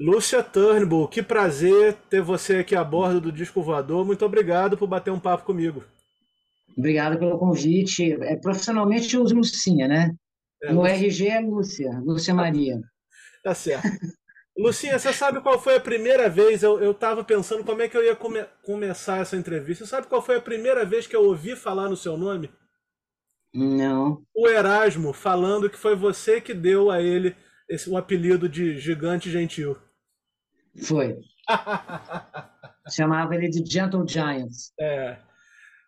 Lúcia Turnbull, que prazer ter você aqui a bordo do Disco Voador. Muito obrigado por bater um papo comigo. Obrigado pelo convite. É, profissionalmente eu uso Lucinha, né? É, no Lúcia. RG é Lúcia, Lúcia Maria. Tá certo. Lucinha, você sabe qual foi a primeira vez? Eu estava pensando como é que eu ia come começar essa entrevista. Você sabe qual foi a primeira vez que eu ouvi falar no seu nome? Não. O Erasmo falando que foi você que deu a ele esse, o apelido de gigante gentil. Foi. Chamava ele de Gentle Giants. É.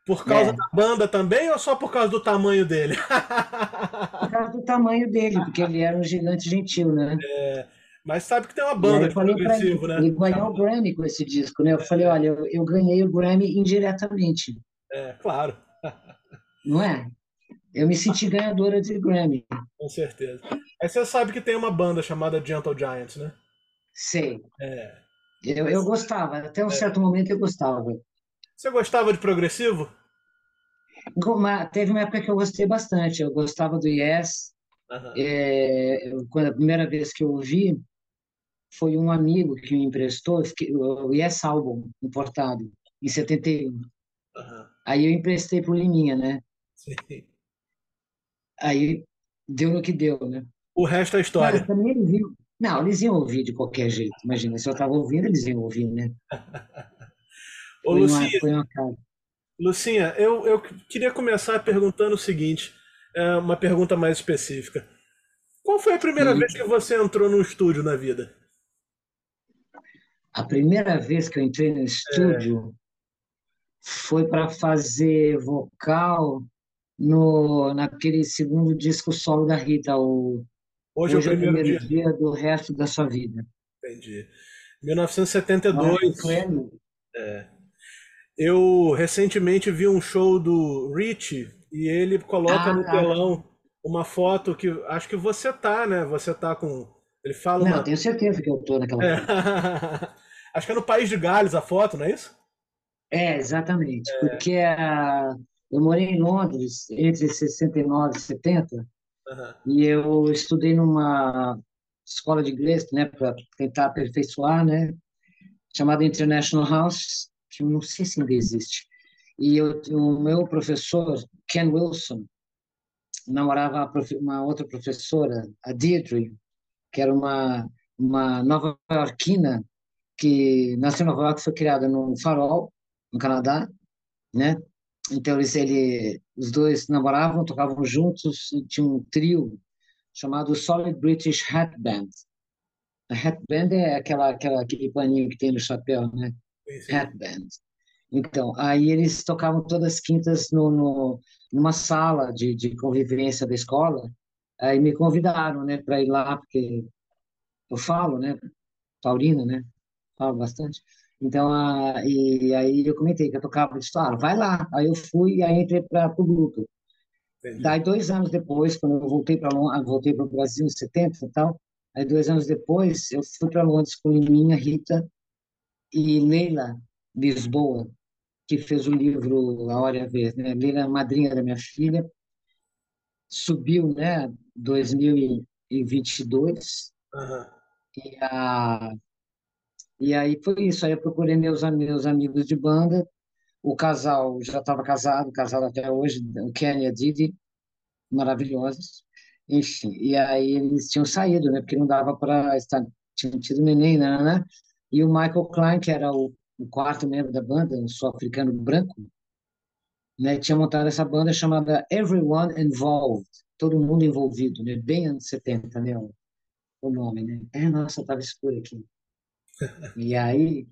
Por causa é. da banda também ou só por causa do tamanho dele? por causa do tamanho dele, porque ele era um gigante gentil, né? É. Mas sabe que tem uma banda de progressivo, ele, né? Ele ganhou o Grammy com esse disco, né? Eu falei, olha, eu, eu ganhei o Grammy indiretamente. É, claro. Não é? Eu me senti ganhadora de Grammy. Com certeza. Aí você sabe que tem uma banda chamada Gentle Giants, né? Sei. É. Eu, eu gostava, até um é. certo momento eu gostava. Você gostava de progressivo? Teve uma época que eu gostei bastante. Eu gostava do Yes. Uhum. É, quando a primeira vez que eu ouvi, foi um amigo que me emprestou o Yes Album importado, em 71. Uhum. Aí eu emprestei para o Liminha, né? Sim. Aí deu no que deu, né? O resto é história. também eles iam... Não, eles iam ouvir de qualquer jeito. Imagina, se eu estava ouvindo, eles iam ouvir, né? Ô, foi Lucinha, uma, Lucinha, eu, eu queria começar perguntando o seguinte, é uma pergunta mais específica. Qual foi a primeira Sim. vez que você entrou no estúdio na vida? A primeira vez que eu entrei no estúdio é. foi para fazer vocal no, naquele segundo disco solo da Rita, o Hoje, Hoje é o primeiro, é o primeiro dia. dia. do resto da sua vida. Entendi. 1972. é. Eu recentemente vi um show do Rich e ele coloca ah, no telão uma foto que acho que você tá, né? Você tá com. Ele fala. Não, uma... tenho certeza que eu tô naquela é. acho que é no País de Gales a foto, não é isso? É, exatamente. É. Porque a... eu morei em Londres entre 69 e 70 uhum. e eu estudei numa escola de inglês, né, para tentar aperfeiçoar, né, chamada International House, que não sei se ainda existe. E eu, o meu professor, Ken Wilson, namorava uma outra professora, a Deirdre, que era uma, uma nova-iorquina que nasceu em Nova York, foi criada no Farol, no Canadá, né? Então eles, ele, os dois namoravam, tocavam juntos, tinha um trio chamado Solid British Hat Band. A Hat Band é aquela, aquela aquele paninho que tem no chapéu, né? Hat Band. Então, aí eles tocavam todas as quintas no, no, numa sala de, de convivência da escola. Aí me convidaram, né, para ir lá, porque eu falo, né, taurina, né, falo bastante. Então, a, e aí eu comentei que eu tocava, disse, ah, vai lá. Aí eu fui e aí entrei para o grupo. Entendi. Daí, dois anos depois, quando eu voltei para voltei o Brasil em 70 e tal, aí dois anos depois eu fui para Londres com minha Rita e Leila Lisboa, que fez o livro A Hora e a Vez, né? Leila, madrinha da minha filha, subiu, né, 2022, uhum. e, a, e aí foi isso, aí eu procurei meus, meus amigos de banda, o casal já estava casado, casado até hoje, o Kenny e a Didi, maravilhosos, enfim, e aí eles tinham saído, né, porque não dava para estar, tinham tido neném, né, né, e o Michael Klein, que era o o quarto membro da banda, um sul-africano branco, né, tinha montado essa banda chamada Everyone Involved, todo mundo envolvido, né, bem anos 70, né, o, o nome, né. É, nossa, tava escuro aqui. E aí,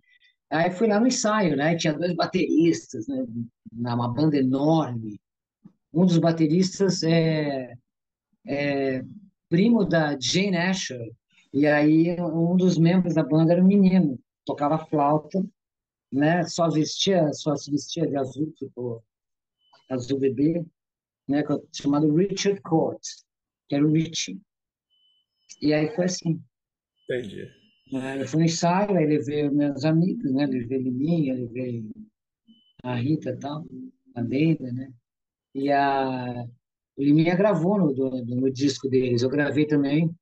aí fui lá no ensaio, né, tinha dois bateristas, né, uma banda enorme. Um dos bateristas é, é primo da Jane Asher, e aí um dos membros da banda era um menino, tocava flauta, né? Só vestia, só se vestia de azul, tipo azul bebê, né? Chamado Richard Court, que era o Richie. E aí foi assim. Entendi. É, eu fui no ensaio, aí levei meus amigos, né? Levei Liminha, levei a Rita e tal, a Leida, né? E a o Liminha gravou no, no, no disco deles, eu gravei também.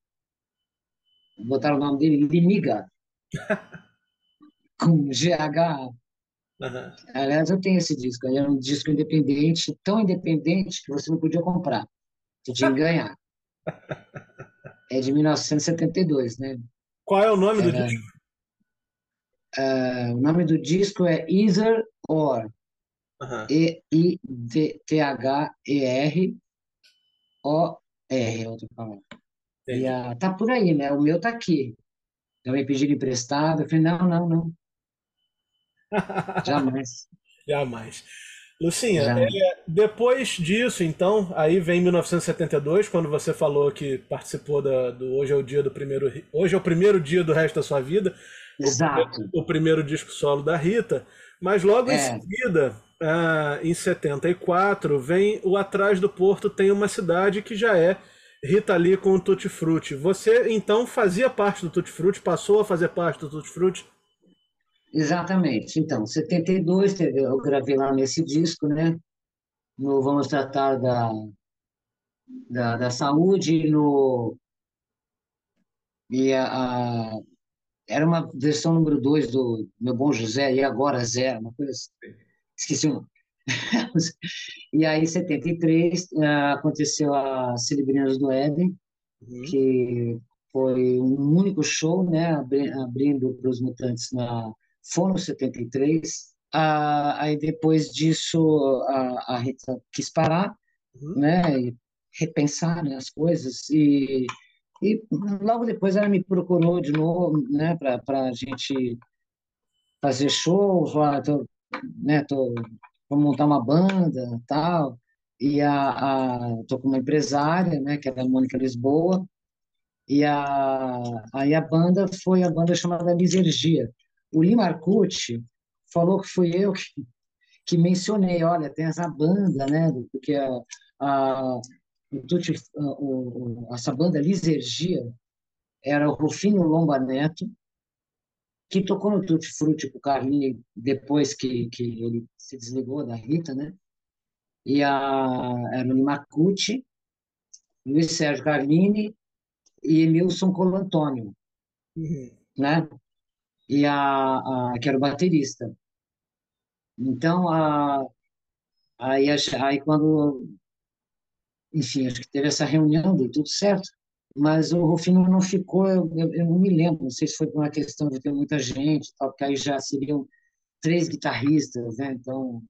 Botaram o nome dele, Limiga, com GH. Uhum. Aliás, eu tenho esse disco. Era um disco independente, tão independente que você não podia comprar. Você tinha que ganhar. É de 1972, né? Qual é o nome do disco? Uh, o nome do disco é Either or. Uhum. E-I-T-H-E-R O-R, outra palavra. E uh, tá por aí, né? O meu tá aqui. Eu me pedi emprestado. Eu falei, não, não, não. Jamais. Jamais. Lucinha, é, depois disso, então, aí vem 1972, quando você falou que participou da, do Hoje é o dia do primeiro. Hoje é o primeiro dia do resto da sua vida. Exato. O primeiro, o primeiro disco solo da Rita. Mas logo é. em seguida, ah, em 74, vem o Atrás do Porto Tem uma Cidade, que já é Rita Lee com o Tutti Frutti. Você então fazia parte do Tutti Frutti, passou a fazer parte do Tutti Frutti? Exatamente. Então, 72, eu gravei lá nesse disco, né? No Vamos Tratar da, da, da Saúde, no. E a, a, era uma versão número 2 do Meu Bom José, e agora Zé, uma coisa assim. Esqueci o nome. e aí, em 73, ah, aconteceu a Celebrinas do Éden, uhum. que foi um único show, né, abrindo para os mutantes na foram 73. Ah, aí depois disso a, a Rita quis parar, uhum. né, e repensar né, as coisas e, e logo depois ela me procurou de novo, né, para a gente fazer show, falar, tô, né, tô, vou montar uma banda, tal. E a, a tô com uma empresária, né, que é a Mônica Lisboa. E a aí a banda foi a banda chamada Lisergia o Arcucci falou que fui eu que, que mencionei, olha, tem essa banda, né, porque a, a, o, essa banda Lisergia era o Rufino Lomba Neto, que tocou no Tutti Frutti com o Carlinhos depois que, que ele se desligou da Rita, né? E a, era o Lima Cucci, Luiz Sérgio Carlini e Emilson Colantônio, uhum. né? E a, a que era o baterista. Então, a, aí, aí quando, enfim, acho que teve essa reunião, deu tudo certo, mas o Rufino não ficou, eu, eu, não me lembro, não sei se foi por uma questão de ter muita gente, tal, porque aí já seriam três guitarristas, né? Então,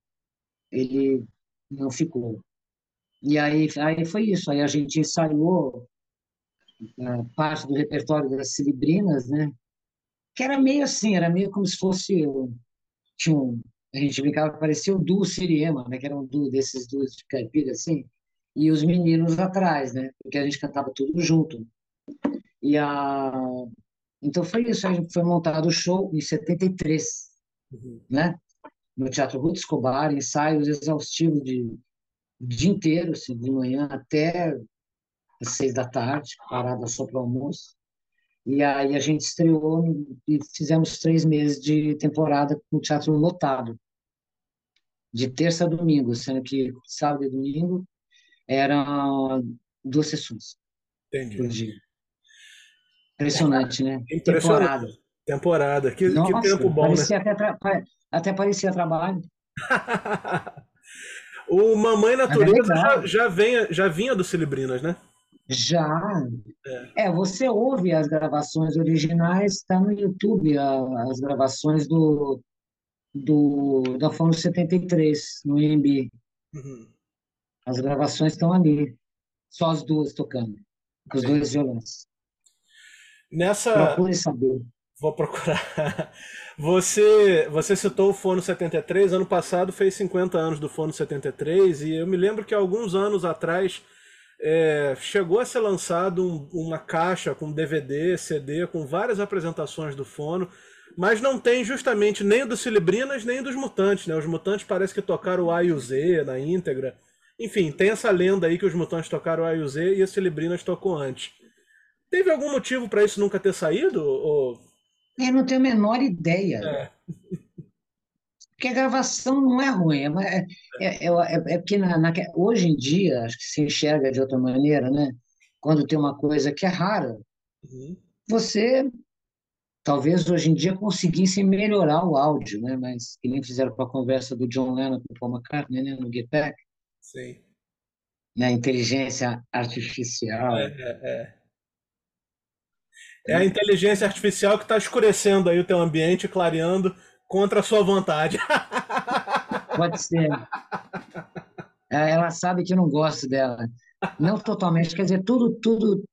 ele não ficou. E aí, aí foi isso, aí a gente ensaiou uh, parte do repertório das Cilibrinas, né? Que era meio assim, era meio como se fosse tinha um, a gente brincava que parecia o duo Siriema, né, que era um duo desses duos de caipira assim, e os meninos atrás, né, porque a gente cantava tudo junto. E a então foi isso, a gente foi montado o show em 73, uhum. né? No Teatro Ruth Escobar, ensaios exaustivos de o dia inteiro, assim, de manhã até às seis da tarde, parada só para o almoço. E aí a gente estreou e fizemos três meses de temporada com o teatro lotado, de terça a domingo, sendo que sábado e domingo eram duas sessões Entendi. por dia. Impressionante, né? Impressionante. Temporada. Temporada. Que, Nossa, que tempo bom, parecia né? Até, até parecia trabalho. o Mamãe Natureza é já, já, vem, já vinha do Celebrinas, né? Já. É. é, você ouve as gravações originais, está no YouTube, a, as gravações do, do da Fono 73, no IMB. Uhum. As gravações estão ali. Só as duas tocando, com os Sim. dois violões. Nessa. Procure saber. Vou procurar. Você, você citou o Fono 73, ano passado fez 50 anos do Fono 73, e eu me lembro que alguns anos atrás é, chegou a ser lançado um, uma caixa com DVD, CD, com várias apresentações do Fono, mas não tem justamente nem dos Cilibrinas nem dos Mutantes, né? Os Mutantes parece que tocaram o A e o Z na íntegra. Enfim, tem essa lenda aí que os Mutantes tocaram o A e o Z e as Cilibrinas tocou antes. Teve algum motivo para isso nunca ter saído? Ou... Eu não tenho a menor ideia. É. Porque a gravação não é ruim, é, é, é, é porque na, na, hoje em dia, acho que se enxerga de outra maneira, né? Quando tem uma coisa que é rara, uhum. você talvez hoje em dia conseguissem melhorar o áudio, né? Mas que nem fizeram com a conversa do John Lennon com o Paul McCartney, né? No Get Back. Sim. Né? Inteligência artificial. É, é, é. É a inteligência artificial que está escurecendo aí o teu ambiente, clareando contra a sua vontade. Pode ser. É, ela sabe que eu não gosto dela. Não totalmente, quer dizer, tudo, tudo,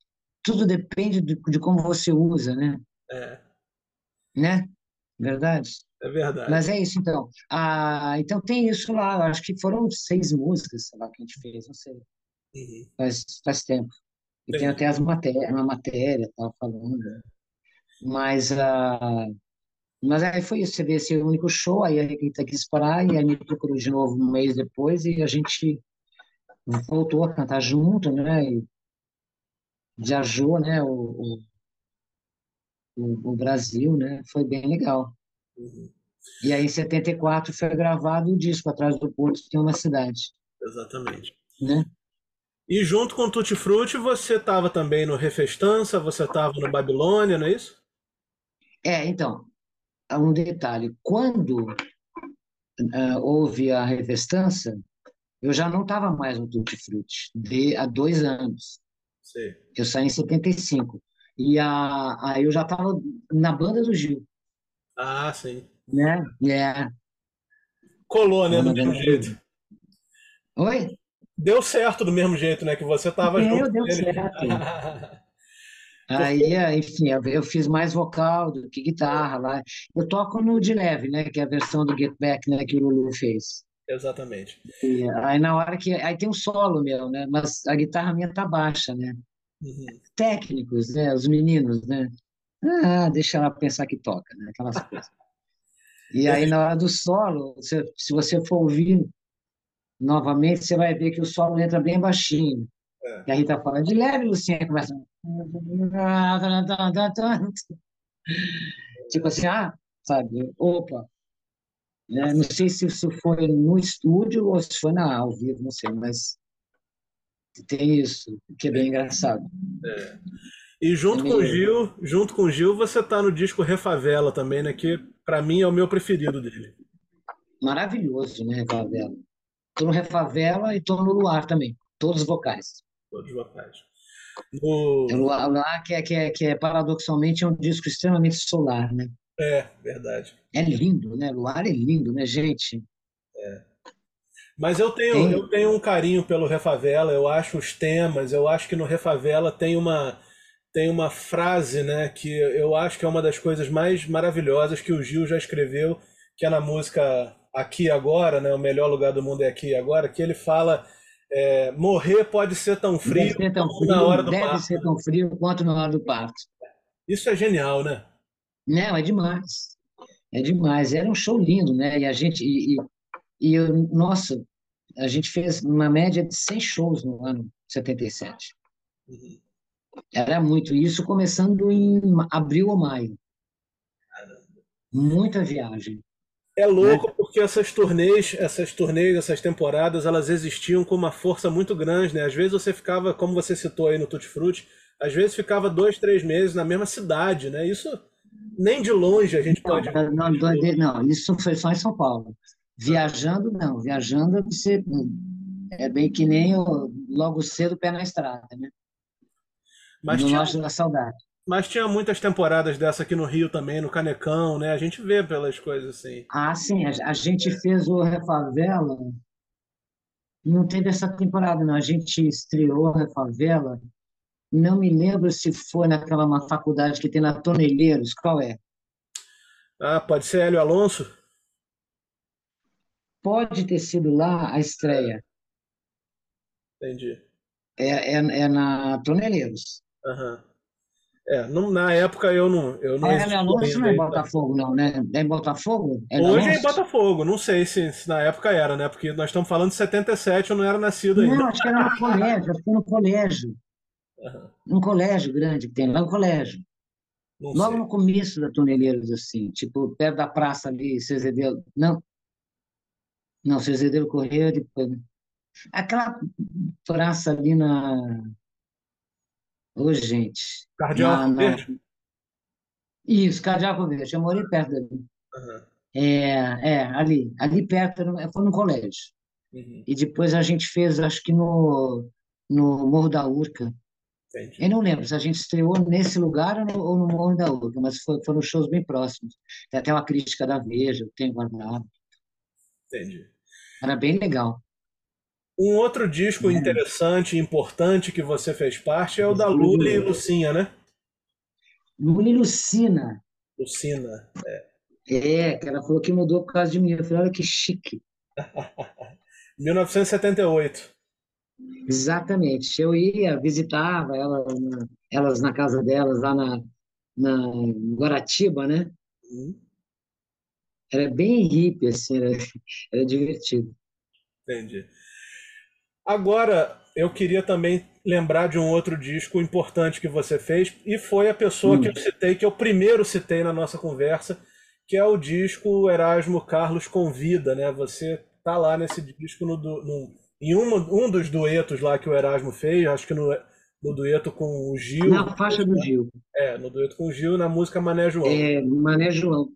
tudo depende de, de como você usa, né? É. Né? Verdade? É verdade. Mas é isso, então. Ah, então tem isso lá. Eu acho que foram seis músicas, sei lá, que a gente fez, não sei. Uhum. Faz, faz tempo. E tem até as matérias, uma matéria, tava falando. Mas, uh, mas aí foi isso, você vê esse único show, aí a Rita quis parar, e aí me procurou de novo um mês depois, e a gente voltou a cantar junto, né? E viajou, né? O, o, o Brasil, né? Foi bem legal. Uhum. E aí, em 74, foi gravado o disco Atrás do Porto, que tem uma cidade. Exatamente. Né? E junto com o Tutti Frutti, você estava também no Refestança, você estava no Babilônia, não é isso? É, então, um detalhe. Quando uh, houve a Refestança, eu já não estava mais no Tutti Frutti, de, há dois anos. Sim. Eu saí em 75. E a, a, eu já estava na banda do Gil. Ah, sim. Né? É. Colou, né? Do mesmo jeito. Oi? deu certo do mesmo jeito, né? Que você estava junto. Deu certo. Aí, enfim, eu fiz mais vocal do que guitarra lá. Eu toco no de leve, né? Que é a versão do Get Back, né? Que o Lulu fez. Exatamente. E aí na hora que aí tem um solo meu, né? Mas a guitarra minha tá baixa, né? Uhum. Técnicos, né? Os meninos, né? Ah, deixa ela pensar que toca, né? Aquelas coisas. E aí na hora do solo, se, se você for ouvir novamente, você vai ver que o solo entra bem baixinho. É. E a Rita fala, de leve, Lucinha, começa... Tipo assim, ah, sabe, opa. É, não sei se isso foi no estúdio ou se foi na ao vivo, não sei, mas tem isso, que é bem engraçado. É. E junto é com o Gil, junto com Gil, você tá no disco Refavela também, né? Que para mim é o meu preferido dele. Maravilhoso, né, Refavela. Tô no Refavela e tô no Luar também. Todos os vocais. Todos os vocais. No... O Luar, Luar que, é, que, é, que é paradoxalmente é um disco extremamente solar, né? É, verdade. É lindo, né? Luar é lindo, né, gente? É. Mas eu tenho, tem... eu tenho um carinho pelo Refavela, eu acho os temas, eu acho que no Refavela tem uma, tem uma frase, né, que eu acho que é uma das coisas mais maravilhosas que o Gil já escreveu, que é na música aqui agora, né? O melhor lugar do mundo é aqui e agora, que ele fala é, morrer pode ser tão frio, ser tão frio na hora do deve parto. Deve ser tão frio quanto na hora do parto. Isso é genial, né? Não, é demais. É demais. Era um show lindo, né? E a gente e, e, e nossa, a gente fez uma média de 100 shows no ano 77. Uhum. Era muito. Isso começando em abril ou maio. Muita viagem. É louco né? porque essas turnês, essas turnês, essas temporadas, elas existiam com uma força muito grande, né? Às vezes você ficava, como você citou aí no Tutti Frutti, às vezes ficava dois, três meses na mesma cidade, né? Isso nem de longe a gente não, pode. Não, não, isso foi só em São Paulo. Viajando, não. Viajando, você é bem que nem o, logo cedo pé na estrada, né? Mas no tinha... da saudade. Mas tinha muitas temporadas dessa aqui no Rio também, no Canecão, né? A gente vê pelas coisas assim. Ah, sim. A, a gente fez o Refavela. Não teve essa temporada, não. A gente estreou a Refavela. Não me lembro se foi naquela uma faculdade que tem na Tonelheiros. Qual é? Ah, pode ser Hélio Alonso? Pode ter sido lá a estreia. Entendi. É, é, é na Tonelheiros. Aham. Uhum. É, não, na época eu não. Eu não é, não, não é Botafogo, não, né? É em Botafogo? É Hoje é em Botafogo, não sei se, se, na época era, né? Porque nós estamos falando de 77, eu não era nascido ainda. Não, acho que era no colégio, acho que era no colégio. Uhum. Um colégio grande que tem lá, um colégio. Não Logo sei. no começo da Toneleiros, assim, tipo, perto da praça ali, Cezedeiro. Não. Não, Cezedeiro Correia depois. Né? Aquela praça ali na Ô, gente. Cardeal na, na... Isso, Cardiaco Verde, eu morei perto dali. Uhum. É, é, ali, ali perto, foi no colégio. Uhum. E depois a gente fez, acho que no, no Morro da Urca. Entendi. Eu não lembro se a gente estreou nesse lugar ou no, ou no Morro da Urca, mas foi, foram shows bem próximos. Tem até uma crítica da Veja, tem guardado. Entendi. Era bem legal. Um outro disco é. interessante e importante que você fez parte é o da Lula e Lucinha, né? Lula e Lucina. Lucina, é. É, que ela falou que mudou por causa de mim. Eu falei, olha que chique. 1978. Exatamente. Eu ia, visitava ela, elas na casa delas, lá na, na Guaratiba, né? Uhum. Era bem hippie, assim, era, era divertido. Entendi. Agora, eu queria também lembrar de um outro disco importante que você fez, e foi a pessoa hum. que eu citei, que eu primeiro citei na nossa conversa, que é o disco Erasmo Carlos Convida, né? Você tá lá nesse disco no, no, em um, um dos duetos lá que o Erasmo fez, acho que no, no dueto com o Gil. Na faixa do Gil. É, no dueto com o Gil, na música Mané João. É, Mané João.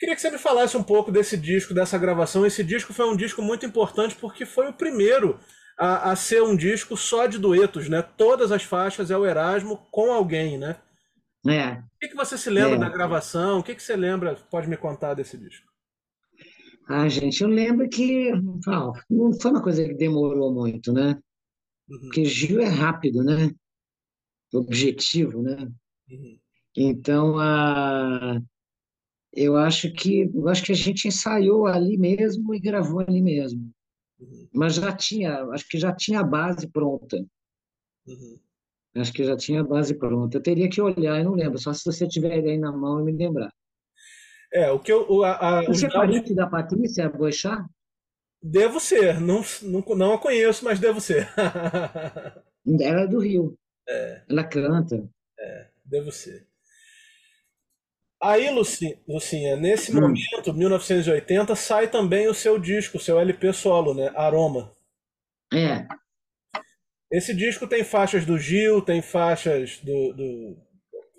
Queria que você me falasse um pouco desse disco, dessa gravação. Esse disco foi um disco muito importante porque foi o primeiro a, a ser um disco só de duetos, né? Todas as faixas é o Erasmo com alguém, né? É. O que, que você se lembra é. da gravação? O que, que você lembra? Pode me contar desse disco? Ah, gente, eu lembro que não foi uma coisa que demorou muito, né? Uhum. Porque Gil é rápido, né? Objetivo, né? Uhum. Então, a... eu acho que eu acho que a gente ensaiou ali mesmo e gravou ali mesmo. Uhum. Mas já tinha, acho que já tinha a base pronta. Uhum. Acho que já tinha a base pronta. Eu teria que olhar, eu não lembro, só se você tiver ele aí na mão e me lembrar. É, o que eu. A, a, você é parente da Patrícia Boechat? Devo ser, não, não, não a conheço, mas devo ser. Ela é do Rio. É. Ela canta. É, devo ser. Aí, Lucinha, nesse hum. momento, 1980, sai também o seu disco, o seu LP solo, né? Aroma. É. Esse disco tem faixas do Gil, tem faixas do, do,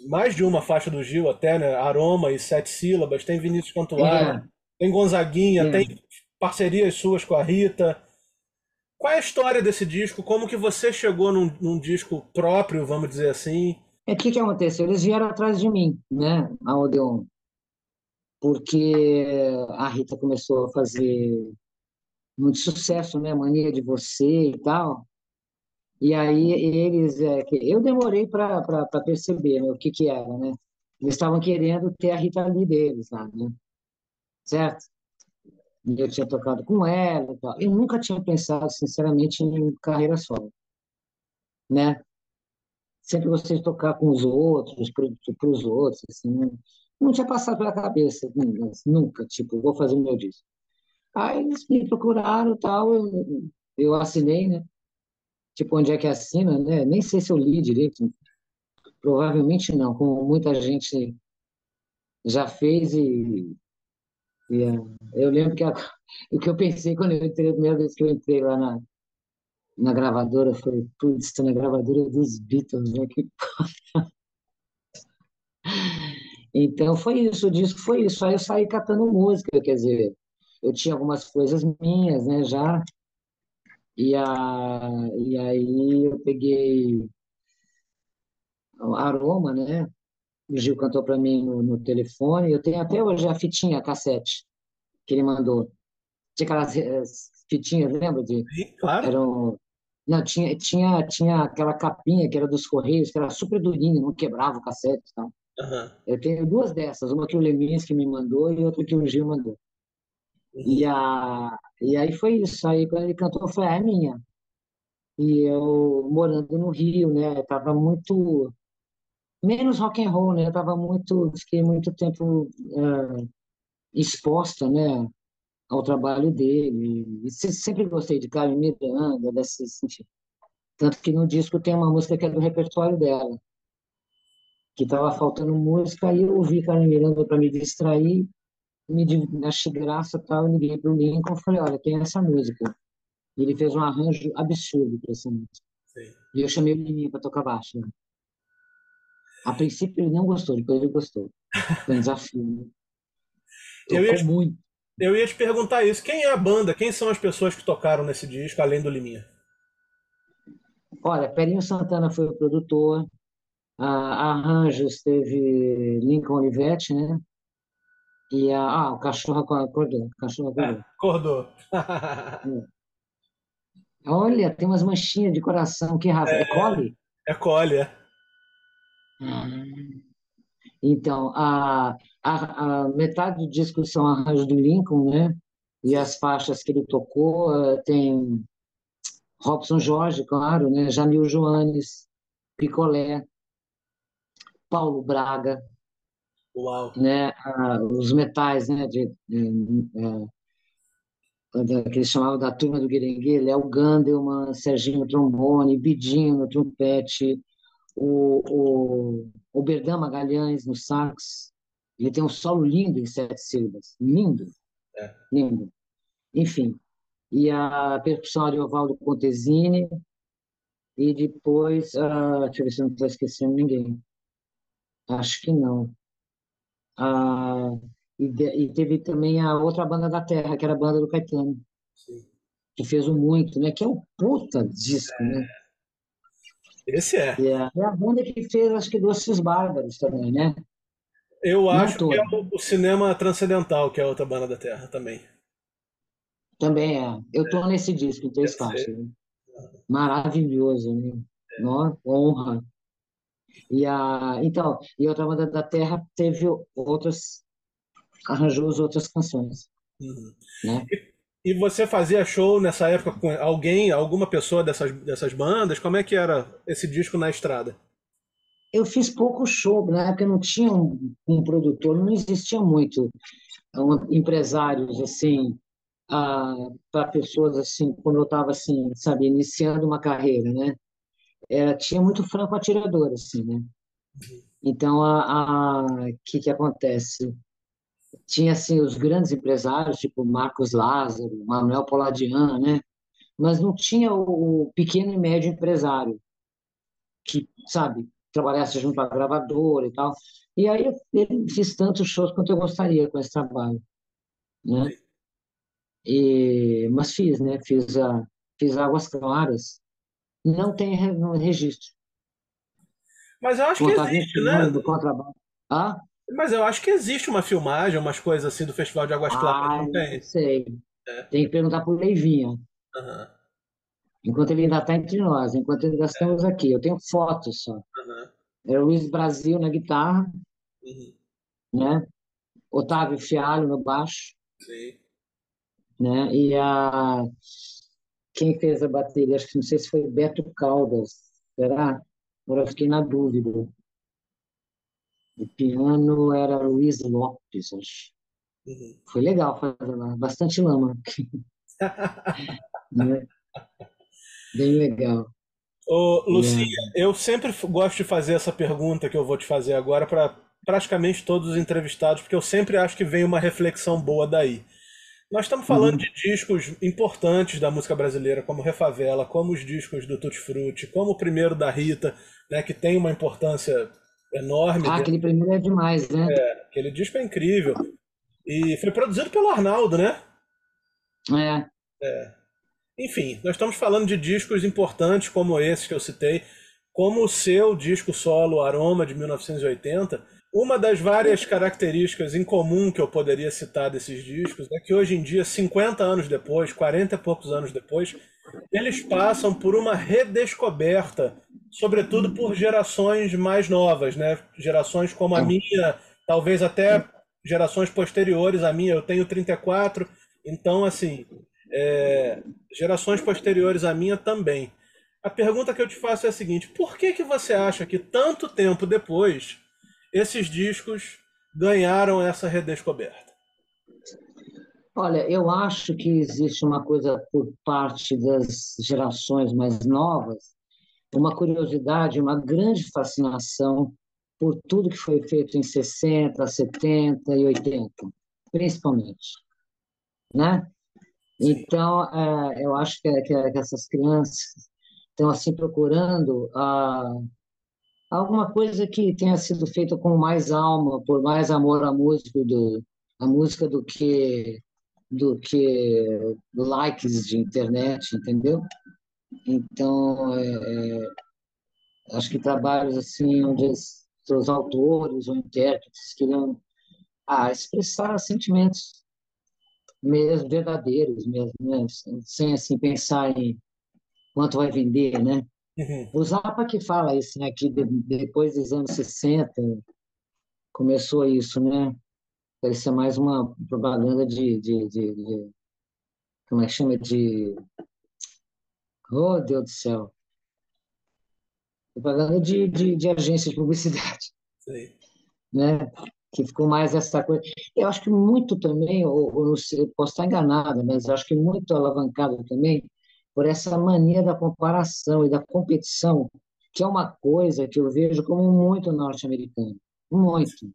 mais de uma faixa do Gil até, né? Aroma e Sete Sílabas, tem Vinícius Cantuária, é. tem Gonzaguinha, é. tem parcerias suas com a Rita. Qual é a história desse disco? Como que você chegou num, num disco próprio, vamos dizer assim? É que que aconteceu? Eles vieram atrás de mim, né, a Odeon, porque a Rita começou a fazer muito sucesso, né, Mania de Você e tal. E aí eles, é, eu demorei para perceber né, o que que era, né? Eles estavam querendo ter a Rita Lee deles lá, né? Certo? Eu tinha tocado com ela e tal. Eu nunca tinha pensado, sinceramente, em carreira solo, né? Sempre de tocar com os outros, para os outros, assim, né? Não tinha passado pela cabeça, nunca, tipo, vou fazer o meu disco. Aí eles me procuraram tal, eu, eu assinei, né? tipo, onde é que assina, né? Nem sei se eu li direito. Provavelmente não, como muita gente já fez e, e é, eu lembro que a, o que eu pensei quando eu entrei, a primeira vez que eu entrei lá na, na gravadora, foi, putz, estou na gravadora dos Beatles, né? Que... então foi isso, o disco foi isso. Aí eu saí catando música, quer dizer, eu tinha algumas coisas minhas, né, já, e, a, e aí eu peguei aroma, né? O Gil cantou para mim no, no, telefone. Eu tenho até hoje a fitinha, a cassete que ele mandou. Tinha aquelas eh, fitinhas, lembra? De, Sim, claro. Eram, não, tinha, tinha, tinha aquela capinha que era dos Correios, que era super durinha, não quebrava o cassete e tal. Uhum. Eu tenho duas dessas, uma que o Leminski me mandou e outra que o Gil mandou. E, a, e aí foi isso. Aí quando ele cantou, foi a é minha. E eu morando no Rio, né? Tava muito menos rock and roll, né? Eu tava muito, fiquei muito tempo uh, exposta, né? Ao trabalho dele. E sempre gostei de Carmen Miranda, desse, enfim. Tanto que no disco tem uma música que é do repertório dela, que tava faltando música, aí eu ouvi Carmen Miranda para me distrair me achei graça tal, eu liguei pro Lincoln e falei, olha, tem essa música. E ele fez um arranjo absurdo para essa música. Sim. E eu chamei o Liminho para tocar baixo. Né? A princípio ele não gostou, depois ele gostou. Foi um desafio. Né? eu ia, muito. Eu ia te perguntar isso. Quem é a banda? Quem são as pessoas que tocaram nesse disco, além do Liminha? Olha, Perinho Santana foi o produtor, a Arranjos teve Lincoln Olivetti, né? E a, ah, o cachorro acordou. O cachorro acordou. É, acordou. é. Olha, tem umas manchinhas de coração. Que raça? É, é cole? É cole, é. Ah. Então, a, a, a, metade do disco são arranjos do Lincoln, né? E as faixas que ele tocou uh, tem Robson Jorge, claro, né? Jamil Joanes, Picolé, Paulo Braga, Uau. né? Uh, os metais, né? De, de, de, de, que eles chamavam da turma do Guirengue, Léo Gandelman, Serginho Trombone, Bidinho no trompete, o, o, o Berdan Magalhães no sax. Ele tem um solo lindo em sete sílabas. Lindo. É. Lindo. Enfim. E a percussão Ariovaldo Contesini. E depois, uh, deixa eu ver se eu não estou esquecendo ninguém. Acho que não. Uh, e, de, e, teve também a outra banda da Terra, que era a banda do Caetano. Sim. Que fez o Muito, né? Que é um puta disco, é. né? Esse é. É, é a banda que fez, acho que, Doces Bárbaros também, né? Eu acho que é o, Cinema Transcendental, que é a outra banda da Terra também. Também é. Eu tô nesse disco, em três. Né? Maravilhoso, né? É. Nossa, honra. E a, então, e outra banda da Terra teve outras, arranjou as outras canções. Uhum. Né? E, e você fazia show nessa época com alguém, alguma pessoa dessas, dessas bandas? Como é que era esse disco na estrada? Eu fiz pouco show, na época não tinha um, um produtor, não existia muito um, empresários assim ah, para pessoas assim, quando eu estava assim, sabe, iniciando uma carreira, né? Era, tinha muito franco atirador assim, né? Então a, a que que acontece? tinha assim os grandes empresários, tipo Marcos Lázaro, Manuel Poladian, né? Mas não tinha o pequeno e médio empresário que, sabe, trabalhasse junto à gravadora e tal. E aí eu, eu fiz tantos shows quanto eu gostaria com esse trabalho, né? E, mas fiz, né? Fiz a fiz Águas Claras. Não tem no registro. Mas eu acho que existe, né? Do contrabando. Ah? Mas eu acho que existe uma filmagem, umas coisas assim do Festival de Águas Claras, ah, não tem? Sei. É. Tem que perguntar pro Leivinha. Uhum. Enquanto ele ainda está entre nós, enquanto ainda estamos é. aqui. Eu tenho fotos só. Uhum. É o Luiz Brasil na guitarra, uhum. né? Otávio Fialho no baixo. Sim. Né? E a... Quem fez a bateria? Acho que não sei se foi Beto Caldas. Será? Agora eu fiquei na dúvida. O piano era Luiz Lopes, acho. Uhum. Foi legal fazer lá, bastante lama. né? Bem legal. Ô, Lucia, é. eu sempre gosto de fazer essa pergunta que eu vou te fazer agora para praticamente todos os entrevistados, porque eu sempre acho que vem uma reflexão boa daí. Nós estamos falando uhum. de discos importantes da música brasileira, como Refavela, como os discos do Tutti Frutti, como o primeiro da Rita, né, que tem uma importância enorme. Ah, aquele primeiro é demais, né? É, aquele disco é incrível. E foi produzido pelo Arnaldo, né? É. é. Enfim, nós estamos falando de discos importantes como esses que eu citei, como o seu disco solo Aroma de 1980. Uma das várias características em comum que eu poderia citar desses discos é que hoje em dia, 50 anos depois, 40 e poucos anos depois, eles passam por uma redescoberta sobretudo por gerações mais novas, né? Gerações como a minha, talvez até gerações posteriores à minha. Eu tenho 34, então, assim, é, gerações posteriores à minha também. A pergunta que eu te faço é a seguinte: por que, que você acha que tanto tempo depois esses discos ganharam essa redescoberta? Olha, eu acho que existe uma coisa por parte das gerações mais novas uma curiosidade, uma grande fascinação por tudo que foi feito em 60, 70 e 80, principalmente, né? Então, é, eu acho que, que, que, essas crianças estão assim procurando a, alguma coisa que tenha sido feita com mais alma, por mais amor à música do, a música do que do que likes de internet, entendeu? Então, é, é, acho que trabalhos assim onde os autores ou intérpretes queriam ah, expressar sentimentos mesmo verdadeiros mesmo, né? sem assim pensar em quanto vai vender, né? Uhum. O Zappa que fala isso, né? Que de, depois dos anos 60 começou isso, né? Parecia mais uma propaganda de, de, de, de como é que chama? De oh Deus do céu, propaganda de, de, de agência de publicidade, Sim. né? Que ficou mais essa coisa. Eu acho que muito também, ou, ou posso estar enganado, mas acho que muito alavancado também por essa mania da comparação e da competição, que é uma coisa que eu vejo como muito norte-americano. Muito.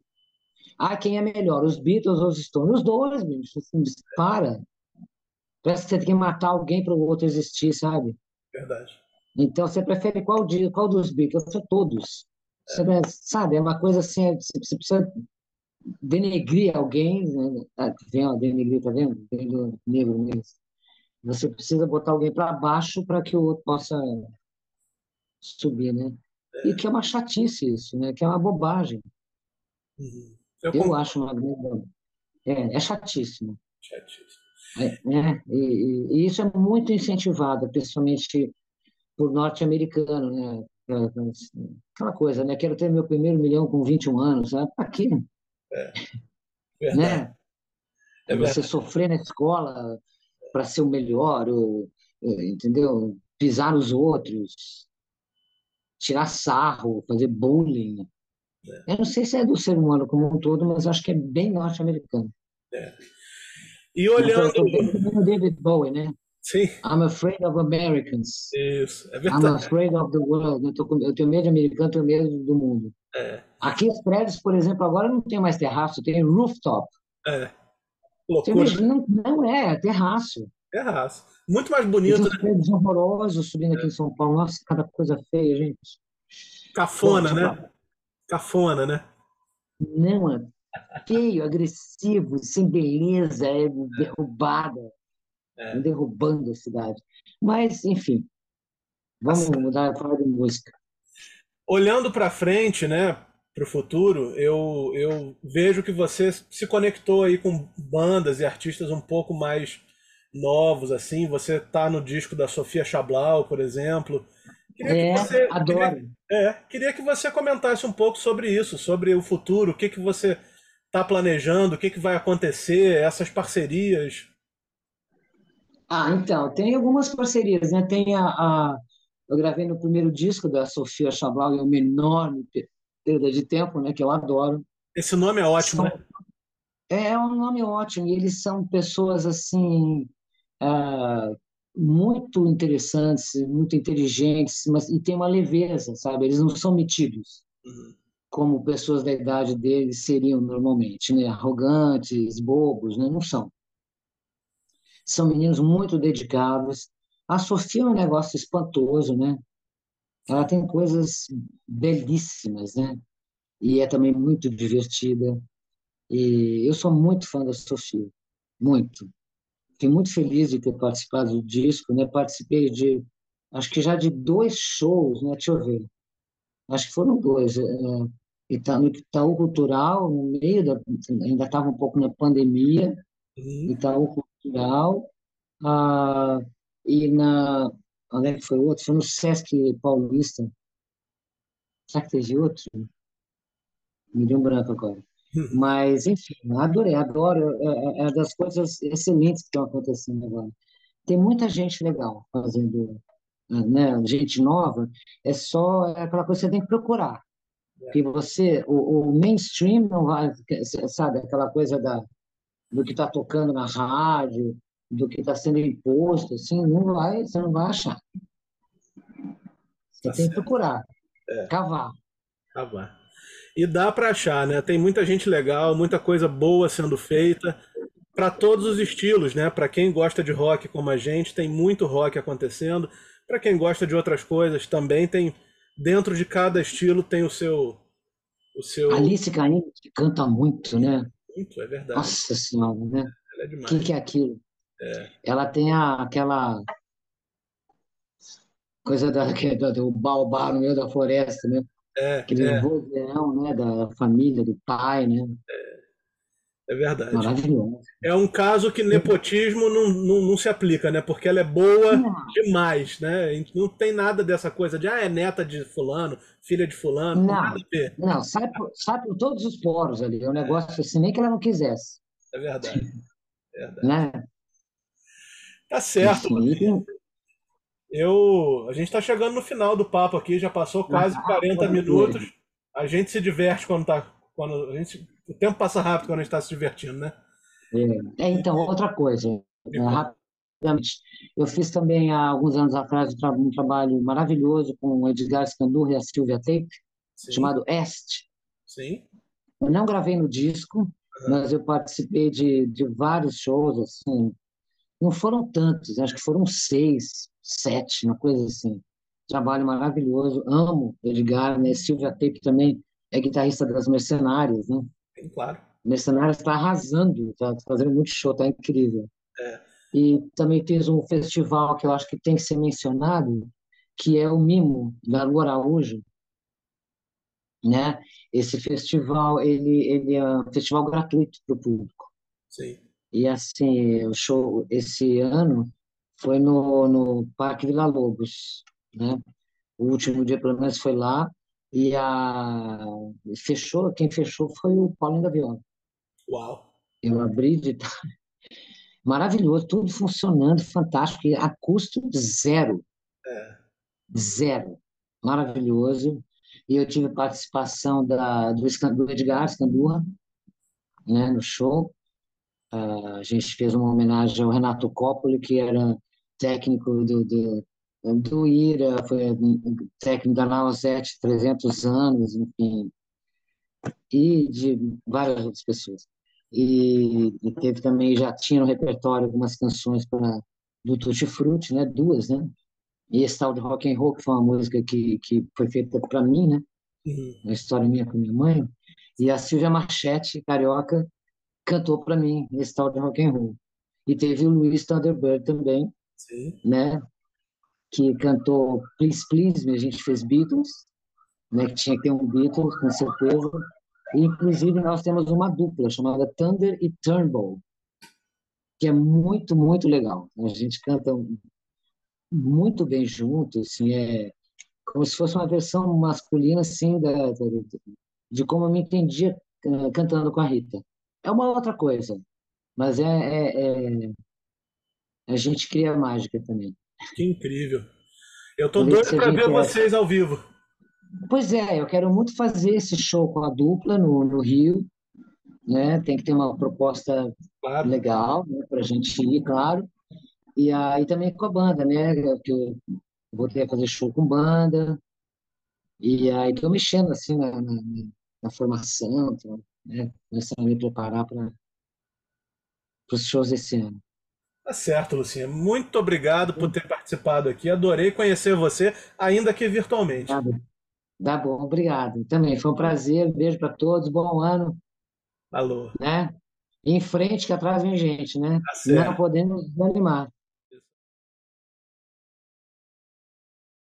Ah, quem é melhor, os Beatles ou os Stones? Os dois, bicho. Assim, para. Parece que você tem que matar alguém para o outro existir, sabe? Verdade. Então, você prefere qual, qual dos Beatles? Todos. Você, é. sabe, é uma coisa assim, você precisa denegrir alguém, né? ah, ó, denegrir, tá vendo? Vem do negro mesmo. Você precisa botar alguém para baixo para que o outro possa subir, né? É. E que é uma chatice isso, né? Que é uma bobagem. Uhum. Eu, eu acho uma grande... É, é chatíssimo. Chatíssimo. É, é e, e, isso é muito incentivado, principalmente por norte-americano, né? Aquela coisa, né? Quero ter meu primeiro milhão com 21 anos, sabe? Para quê? É. Né? É Você sofrer na escola, para ser o melhor, ou, é, entendeu? Pisar nos outros, tirar sarro, fazer bullying. É. Eu não sei se é do ser humano como um todo, mas acho que é bem norte-americano. É. E olhando. o David Bowie, né? Sim. I'm afraid of Americans. Isso, é verdade. I'm afraid of the world. Eu, tô, eu tenho medo de americano, tenho medo do mundo. É. Aqui os prédios, por exemplo, agora não tem mais terraço, tem rooftop. É. Loucura. Não, não é, é terraço. Terraço. Muito mais bonito, né? prédios horrorosos subindo aqui em São Paulo. Nossa, cada coisa feia, gente. Cafona, né? Cafona, né? Não, é feio, agressivo, sem beleza, é derrubada. É. Derrubando a cidade. Mas, enfim, vamos assim, mudar falar de música. Olhando para frente, né? Para o futuro, eu, eu vejo que você se conectou aí com bandas e artistas um pouco mais novos, assim. Você tá no disco da Sofia Chablau, por exemplo. Queria é, que você, adoro. Queria, é, queria que você comentasse um pouco sobre isso, sobre o futuro, o que, que você está planejando, o que, que vai acontecer, essas parcerias. Ah, então, tem algumas parcerias, né? Tem a, a eu gravei no primeiro disco da Sofia Chablau, é uma enorme perda de tempo, né? Que eu adoro. Esse nome é ótimo, são, né? É um nome ótimo. E eles são pessoas assim ah, muito interessantes, muito inteligentes, mas e tem uma leveza, sabe? Eles não são metidos. Uhum. Como pessoas da idade deles seriam normalmente, né? Arrogantes, bobos, né? Não são. São meninos muito dedicados. A Sofia é um negócio espantoso, né? Ela tem coisas belíssimas, né? E é também muito divertida. E eu sou muito fã da Sofia, muito. Fiquei muito feliz de ter participado do disco, né? Participei de, acho que já de dois shows, né? Deixa eu ver. Acho que foram dois. É, é no Itaú Cultural, no meio da, ainda estava um pouco na pandemia, uhum. Itaú Cultural, ah, e na, onde é que foi outro? Foi no Sesc Paulista. Será que teve outro? Me deu um branco agora. Mas, enfim, adorei, adoro. É, é, é das coisas excelentes que estão acontecendo agora. Tem muita gente legal fazendo, né? Gente nova. É só é aquela coisa que você tem que procurar. Que você, o, o mainstream não vai, sabe, aquela coisa da, do que está tocando na rádio, do que está sendo imposto, assim, não vai, você não vai achar. Você tá tem certo. que procurar, é. cavar. Cavar. E dá para achar, né? Tem muita gente legal, muita coisa boa sendo feita para todos os estilos, né? Para quem gosta de rock como a gente, tem muito rock acontecendo. Para quem gosta de outras coisas, também tem dentro de cada estilo tem o seu. O seu... Alice Caymmi canta muito, né? Muito, é verdade. Nossa Senhora, né? Ela é demais. O que, que é aquilo? É. Ela tem a, aquela coisa da, é do baobá no meio da floresta, né? É, Aquele é, vozeirão, né? Da família, do pai, né? é verdade. Maravilhoso. É um caso que nepotismo não, não, não se aplica, né? Porque ela é boa Não, demais, né? Não tem nada dessa coisa de, ah, é neta de fulano, filha de fulano, nada não, a ver. não, sai por, sai por todos os poros ali. É um negócio assim, nem que ela não quisesse, É verdade, é verdade. né? Tá certo, Eu, a gente está chegando no final do papo aqui, já passou quase Ah, 40 pode minutos. A gente se diverte quando tá, quando a gente, o tempo passa rápido quando a gente está se divertindo, né? É, é, então, outra coisa, Me é, conta. rapidamente, eu fiz também há alguns anos atrás um, um trabalho maravilhoso com o Edgar Scandurra e a Silvia Tape, Sim, chamado Est. sim. Eu não gravei no disco, mas eu participei de, de vários shows, assim, não foram tantos, acho que foram seis, sete, uma coisa assim. Trabalho maravilhoso, amo Edgar, né? Silvia Tape também é guitarrista das Mercenárias, né? Claro. Mercenárias está arrasando, está fazendo muito show, está incrível. É. E também fez um festival que eu acho que tem que ser mencionado, que é o Mimo, da Lu Araújo, né? Esse festival, ele, ele é um festival gratuito para o público. Sim. E assim, o show esse ano foi no, no Parque Vila Lobos, né? O último dia, pelo menos, foi lá. E a fechou, quem fechou foi o Paulinho da Viola. Uau. Eu abri de maravilhoso, tudo funcionando, fantástico, e a custo zero, É. zero, maravilhoso. E eu tive participação da, do, do Edgar Scandurra, né, no show. Ah, a gente fez uma homenagem ao Renato Coppoli, que era técnico do, do, do IRA, foi técnico da Nausete 300 anos, enfim, e de várias outras pessoas. E, e teve também, já tinha no repertório algumas canções para do Tutti Frutti, né, duas, né? E esse tal de Rock and Roll, que foi uma música que, que foi feita para mim, né? Uma história minha com minha mãe. E a Silvia Marchetti, carioca, cantou para mim esse tal de Rock and Roll. E teve o Luiz Thunderbird também, Sim. né? Que cantou Please Please Me, a gente fez Beatles, né? Que tinha que ter um Beatles, com certeza. E, inclusive, nós temos uma dupla chamada Thunder e Turnbull, que é muito, muito legal. A gente canta muito bem junto, assim, é como se fosse uma versão masculina, assim, da, da- de como eu me entendia eh, cantando com a Rita. É uma outra coisa, mas é, é, é- a gente cria mágica também. Que incrível. Eu tô doido para ver é. vocês ao vivo. Pois é, eu quero muito fazer esse show com a dupla no, no Rio, né? Tem que ter uma proposta Claro. legal, né, para a gente ir, claro. E aí também com a banda, né? Que eu voltei a fazer show com banda. E aí estou mexendo assim na, na, na formação, tô, né? Começando a me preparar para os shows desse ano. Tá certo, Lucinha. Muito obrigado por ter participado aqui. Adorei conhecer você, ainda que virtualmente. Tá bom, tá bom, obrigado. Também foi um prazer, beijo para todos, bom ano, Alô. né? Em frente que atrás vem gente, né? Tá Não certo. podemos desanimar.